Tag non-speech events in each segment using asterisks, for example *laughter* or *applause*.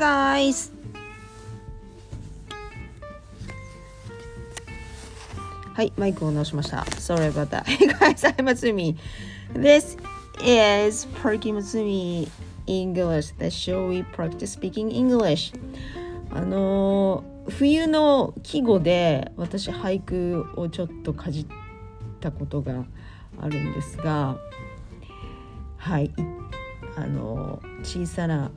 guys! はい、マイクを直しました。Sorry about that. Hey guys, I'm Matsumi. This is Perky Matsumi English, the show we practice speaking English. あのー冬の季語で私俳句をちょっとかじったことがあるんですがはいいあの小さな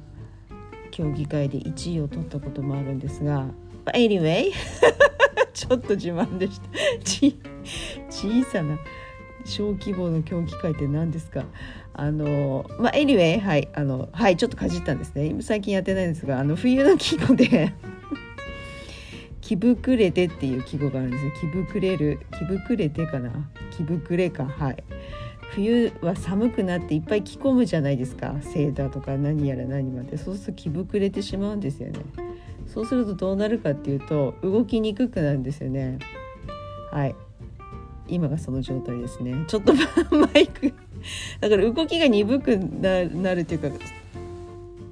競技会で1位を取ったこともあるんですが anyway *laughs* ちょっと自慢でした。*laughs* 小さな小規模の競技会って何ですか？あのまあ anyway はいあのはいちょっとかじったんですね。最近やってないんですがあの冬の季語で *laughs* 気膨れてっていう季語があるんですね。気膨れる気膨れてかな？気膨れかはい。冬は寒くなっていっぱい着込むじゃないですか。セーターとか何やら何まで。そうすると気膨れてしまうんですよね。そうするとどうなるかっていうと動きにくくなるんですよね。はい。今がその状態ですね。ちょっとマイク。だから動きが鈍くななるっていうか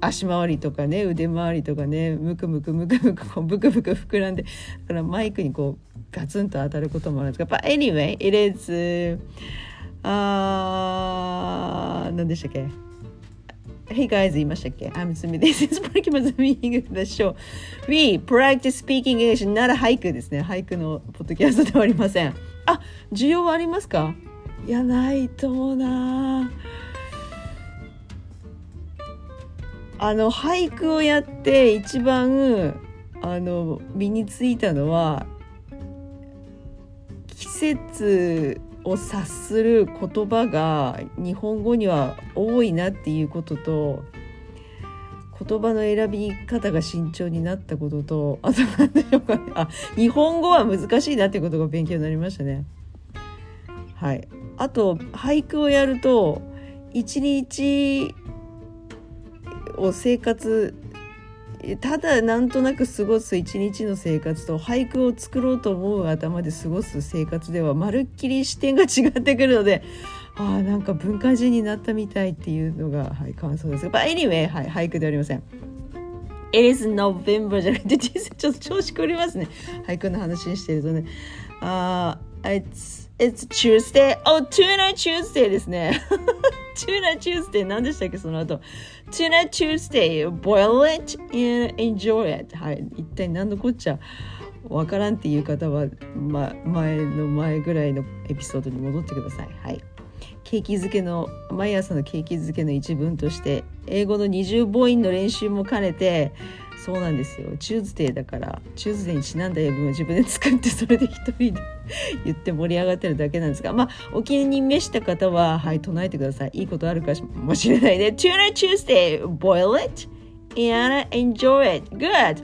足回りとかね腕回りとかねムクムクムクムクこうブクブク膨らんでだからマイクにこうガツンと当たることもあるんですが。But anyway it is あー何でしたっけ？Hey guys 言いましたっけ？I'm Sumi This is Parky Mazumi. English the show. We practice speaking English. なら俳句ですね。俳句のポッドキャストではありません。あ需要はありますか？いやないと思うな。あの俳句をやって一番あの身についたのは季節を察する言葉が日本語には多いなっていうことと言葉の選び方が慎重になったこととあと何でしょうかねあ日本語は難しいなっていうことが勉強になりましたね。はい、あと俳句をやると一日を生活ただなんとなく過ごす一日の生活と俳句を作ろうと思う頭で過ごす生活ではまるっきり視点が違ってくるので *laughs* ああなんか文化人になったみたいっていうのが、*laughs* はい、感想ですが、But anyway、はい、俳句ではありません。It is November じゃなくてちょっと調子狂いますね俳句の話にしてるとね *laughs* ああ、it's It's Tuesday. Oh, Tuna Tuesday ですね。Tuna Tuesday 何でしたっけその後。Tuna Tuesday. Boil it and enjoy it. はい。一体何のこっちゃわからんっていう方は、ま、前の前ぐらいのエピソードに戻ってください。はい。ケーキ漬けの毎朝のケーキ漬けの一文として英語の二重母音の練習も兼ねてそうなんですよチューズデーだからチューズデーにちなんだ英文を自分で作ってそれで一人で *laughs* 言って盛り上がってるだけなんですがまあお気に召した方ははい唱えてください。いいことあるかもしれないね。Tuna Tuesday boil it and enjoy it. Good.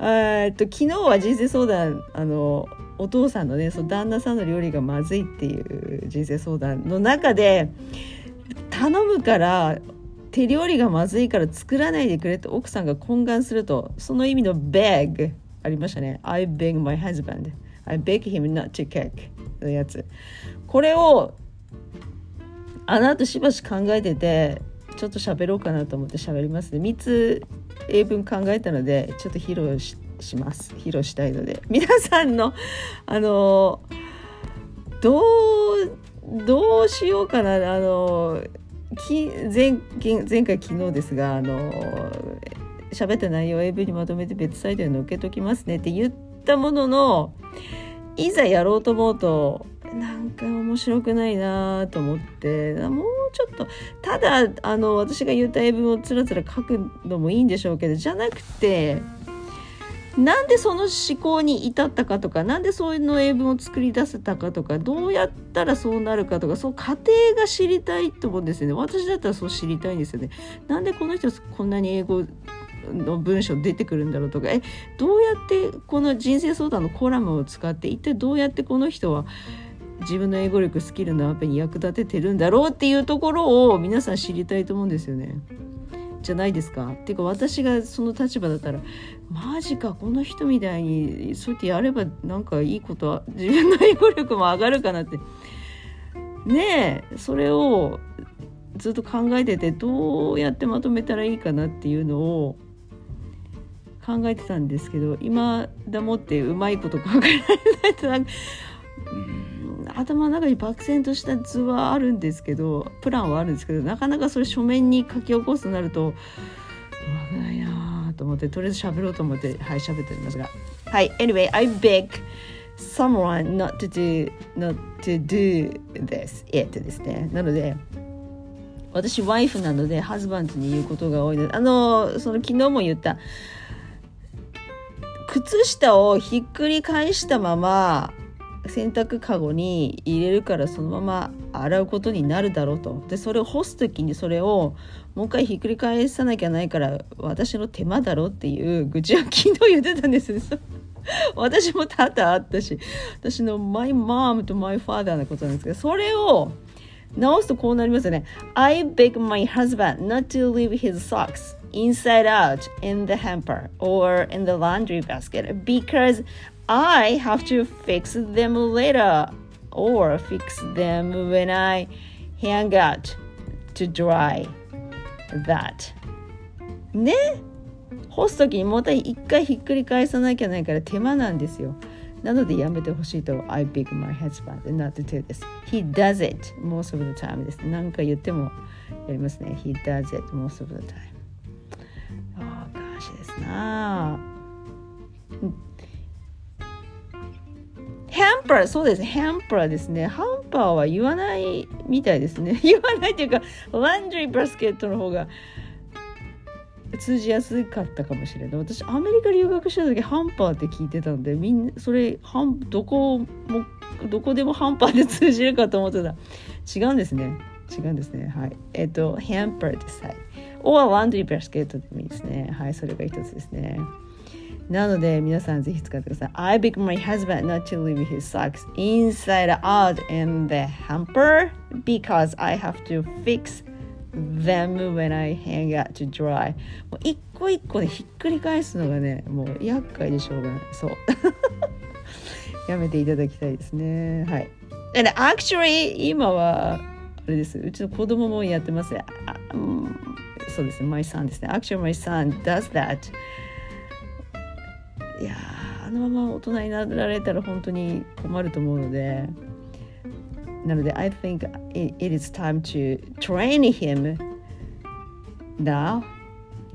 えっと昨日は人生相談あのお父さんのねその旦那さんの料理がまずいっていう人生相談の中で頼むから手料理がまずいから作らないでくれと奥さんが懇願するとその意味の beg ありましたね。I beg my husband. I beg him not to cook のやつ。これをあの後しばし考えててちょっと喋ろうかなと思って喋りますね。3つ英文考えたのでちょっと披露します。披露したいので。皆さんのあのどうどうしようかな。あのき前前回昨日ですがあの喋った内容を英文にまとめて別サイトに載っけときますねって言ってたもののいざやろうと思うとなんか面白くないなと思ってもうちょっとただあの私が言った英文をつらつら書くのもいいんでしょうけどじゃなくてなんでその思考に至ったかとかなんでそういうの英文を作り出せたかとかどうやったらそうなるかとかその過程が知りたいと思うんですよね。私だったらそう知りたいんですよね。なんでこの人こんなに英語の文章出てくるんだろうとか。えどうやってこの人生相談のコラムを使って一体どうやってこの人は自分の英語力スキルのアップに役立ててるんだろうっていうところを皆さん知りたいと思うんですよね。じゃないですか。っていうか私がその立場だったらマジかこの人みたいにそうやってやればなんかいいことは自分の英語力も上がるかなって。ねえそれをずっと考えててどうやってまとめたらいいかなっていうのを考えてたんですけど今だもってうまいこと考えられないと頭の中に漠然とした図はあるんですけどプランはあるんですけどなかなかそれ書面に書き起こすとなるとうまくないなと思ってとりあえず喋ろうと思ってはい喋っておりますが。はい Anyway I beg someone not to do not to do this it ですね。なので私ワイフなのでハズバンドに言うことが多いです。あのその昨日も言った靴下をひっくり返したまま洗濯かごに入れるからそのまま洗うことになるだろうと。でそれを干す時にそれをもう一回ひっくり返さなきゃないから私の手間だろうっていう愚痴は昨日言ってたんです *laughs* 私も多々あったし私のマイマームとマイファーダーなことなんですけどそれを直すとこうなりますよね。I beg my husband not to leave his socks. inside out in the hamper or in the laundry basket because I have to fix them later or fix them when I hang out to dry that ね干す時にもう一回ひっくり返さなきゃないから手間なんですよなのでやめてほしいと I beg my husband not to do this He does it most of the time です何回言ってもやりますね He does it most of the time あ あ。ガシですなハンパーそうです。ハンパーですね。ハンパーは言わないみたいですね。*laughs* 言わないというかランドリーバスケットの方が通じやすかったかもしれない。私アメリカ留学した時ハンパーって聞いてたんでみんなそれハンどこもどこでもハンパーで通じるかと思ってた。違うんですね。違うんですね。はい。えっ、とハンパーです。はい。おはランドリーバスケットでもいいですねはいそれが一つですねなので皆さんぜひ使ってください。I beg my husband not to leave his socks inside out in the hamper because I have to fix them when I hang out to dry. もう一個一個ねひっくり返すのがねもう厄介でしょうがない。そう。*laughs* やめていただきたいですね。はい。And actually 今はあれです。うちの子供もやってます。あうん、そうですね。My son ですね。Actually my son does that. いやあのまま大人になられたら本当に困ると思うのでなので I think it, it is time to train him now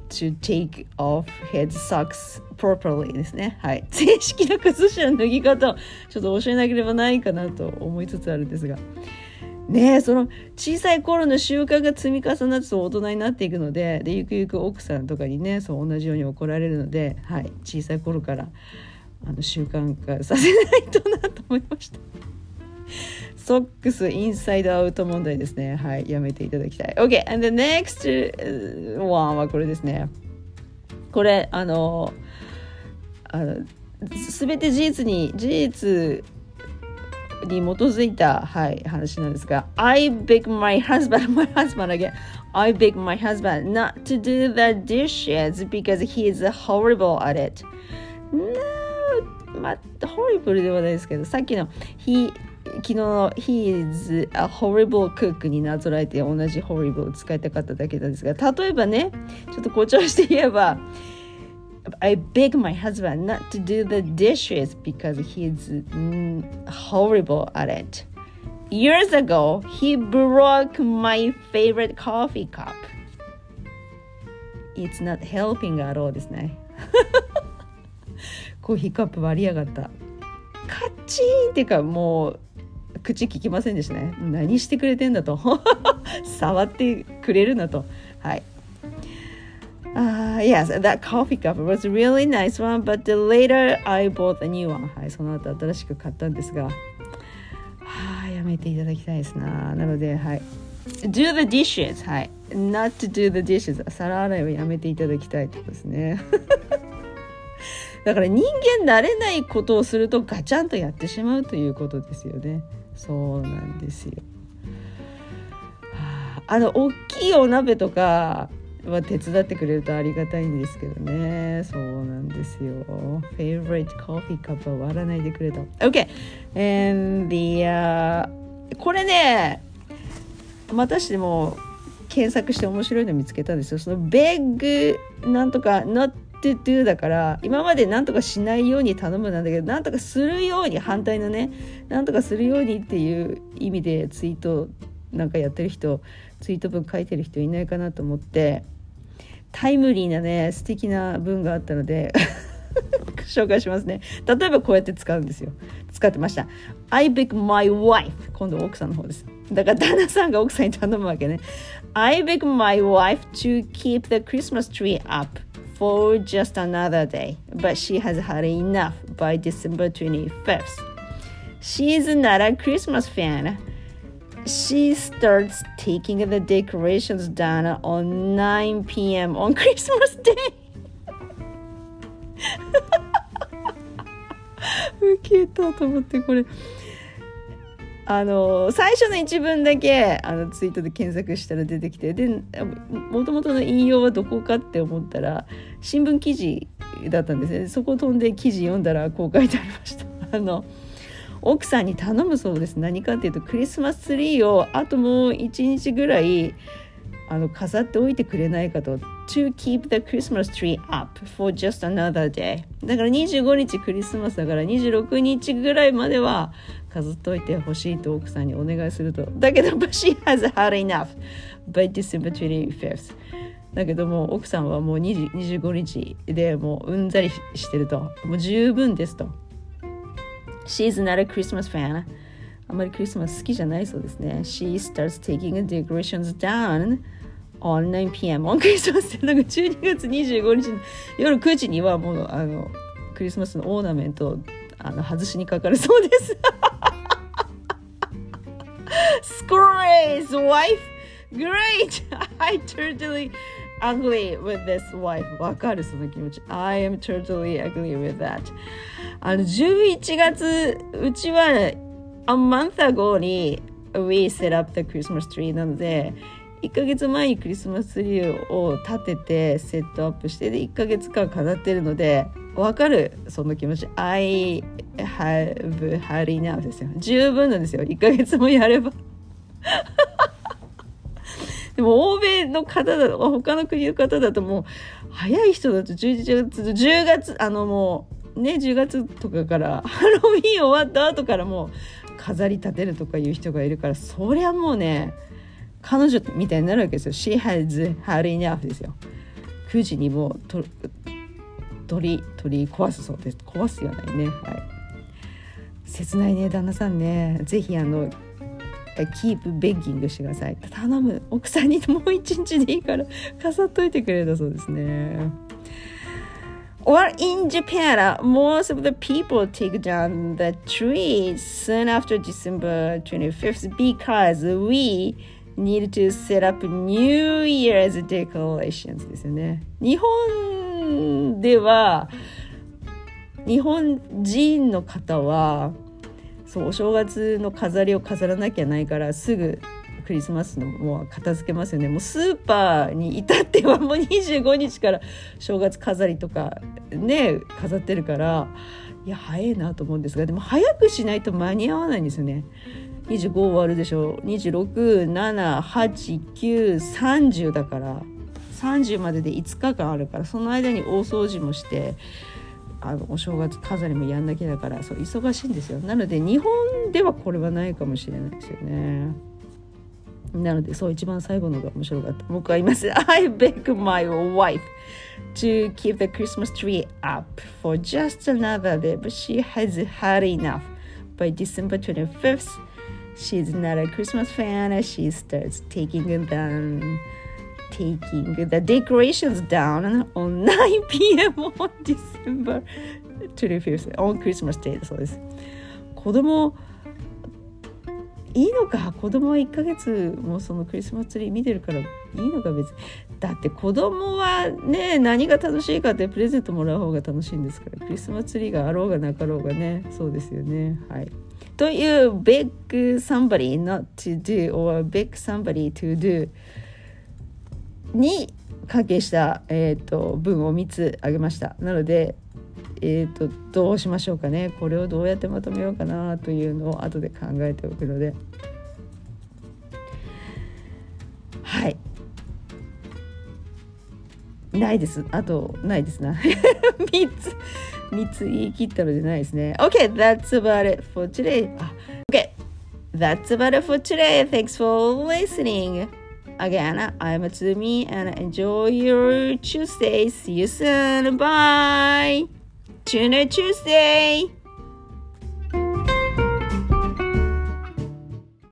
to take off his socks properly ですね。はい。正式な靴下の脱ぎ方をちょっと教えなければないかなと思いつつあるんですが。ねその小さい頃の習慣が積み重なって大人になっていくのででゆくゆく奥さんとかにねそう同じように怒られるので、はい、小さい頃からあの習慣化させないとなと思いました。*laughs* ソックスインサイドアウト問題ですね。はい、やめていただきたい。OK, and the next one はこれですね。これ、あの、あの全て事実に、事実に基づいた、はい、話なんですが I beg my husband, my husband again I beg my husband not to do the dishes because he is horrible at it No まあ horrible ではないですけどさっきの he 昨日の He is a horrible cook になぞらえて同じ horrible を使いたかっただけなんですが例えばねちょっと誇張して言えば I beg my husband not to do the dishes because he's horrible at it. Years ago, he broke my favorite coffee cup. It's not helping at all ですね。コーヒーカップ割りやがった。カッチーンっていうかもう口聞きませんでしたね。何してくれてんだと。触ってくれるなと。はい。Uh, yes, that coffee cup was really nice one, but later I bought a new one. はい、その後新しく買ったんですが、はあ、やめていただきたいですな。なので、はい。do the dishes はい。not to do the dishes 皿洗いはやめていただきたいってことですね。*laughs* だから人間慣れないことをするとガチャンとやってしまうということですよね。そうなんですよ。あの大きいお鍋とかは手伝ってくれるとありがたいんですけどね。そうなんですよ。Favorite coffee cup は割らないでくれと。OK and the、uh, これねまたしても検索して面白いの見つけたんですよ。その beg なんとか not to do だから今まで何とかしないように頼むなんだけど何とかするように反対のね何とかするようにっていう意味でツイートなんかやってる人ツイート文書いてる人いないかなと思って。タイムリーなね素敵な文があったので紹介しますね例えばこうやって使うんですよ使ってました I beg my wife 今度奥さんの方ですだから旦那さんが奥さんに頼むわけね I beg my wife to keep the Christmas tree up for just another day but she has had enough by December 25th she's not a Christmas fan she starts taking the decorations down on 9 p.m. on *laughs* Christmas Day *laughs* ウケたと思ってこれあの最初の一文だけあのツイートで検索したら出てきてでもともとの引用はどこかって思ったら新聞記事だったんですねそこ飛んで記事読んだらこう書いてありました。あの奥さんに頼むそうです。何かっていうとクリスマスツリーをあともう1日ぐらいあの飾っておいてくれないかと。To keep the Christmas tree up for just another day だから25日クリスマスだから26日ぐらいまでは飾っておいてほしいと奥さんにお願いすると。だけど but she has had enough by December 25th だけども奥さんはもう25日でもううんざりしてると。もう十分ですと。She's not a Christmas fan あんまりクリスマス好きじゃないそうですね She starts taking the decorations down on 9pm on Christmas なんか12月25日の夜9時にはもうあのクリスマスのオーナメントあの外しにかかるそうです Screws wife great I totally ugly with this wife わかるその気持ち I am totally ugly with that あの11月うちは a month ago に we set up the Christmas tree なので1ヶ月前にクリスマスツリーを立ててセットアップしてで1ヶ月間飾ってるのでわかるその気持ち I have had enough ですよ十分なんですよ1ヶ月もやればでも欧米の方だと他の国の方だともう早い人だと11月10月あのもうね10月とかから *laughs* ハロウィン終わった後からもう飾り立てるとかいう人がいるからそりゃもうね彼女みたいになるわけですよ。She has had enough ですよ。9時にもと取り取り壊すそうです。壊すよないね。はい。切ないね旦那さんね。ぜひあのキープベッギングしてください。頼む奥さんにもう一日でいいから飾っといてくれたそうですね。Or in Japan, most of the people take down the trees soon after December 25th because we need to set up New Year's decorations ですよね。日本では日本人の方はそうお正月の飾りを飾らなきゃないからすぐクリスマスのもう片付けますよねもうスーパーに至っては *laughs* もう25日から正月飾りとかね飾ってるからいや早いなと思うんですがでも早くしないと間に合わないんですよね。25終わるでしょ2678930だから30までで5日間あるからその間に大掃除もしてあのお正月飾りもやんなきゃだからそう忙しいんですよなので日本ではこれはないかもしれないですよねなのでそう一番最後のが面白かった僕は言います I beg my wife to keep the Christmas tree up for just another day but she has had enough by December 25th she's not a Christmas fan. She starts taking them taking the decorations down on *laughs* 9 p.m. on December 25th on Christmas Day そうです。子供いいのか？子供は1ヶ月もそのクリスマスツリー見てるからいいのか別にだって子供はね何が楽しいかってプレゼントもらう方が楽しいんですからクリスマスツリーがあろうがなかろうがねそうですよねはい。という big somebody not to do or big somebody to do に関係した、えーと、文を3つあげました。なので、えーと、とどうしましょうかね。これをどうやってまとめようかなというのを後で考えておくので。はい。ないです。あとないですな。*laughs* 3つ3つ言い切ったのでないですね。OK that's about it for today. OK that's about it for today. Thanks for listening. Again, I'm Tsumi and enjoy your Tuesday. See you soon. Bye. Tuna Tuesday.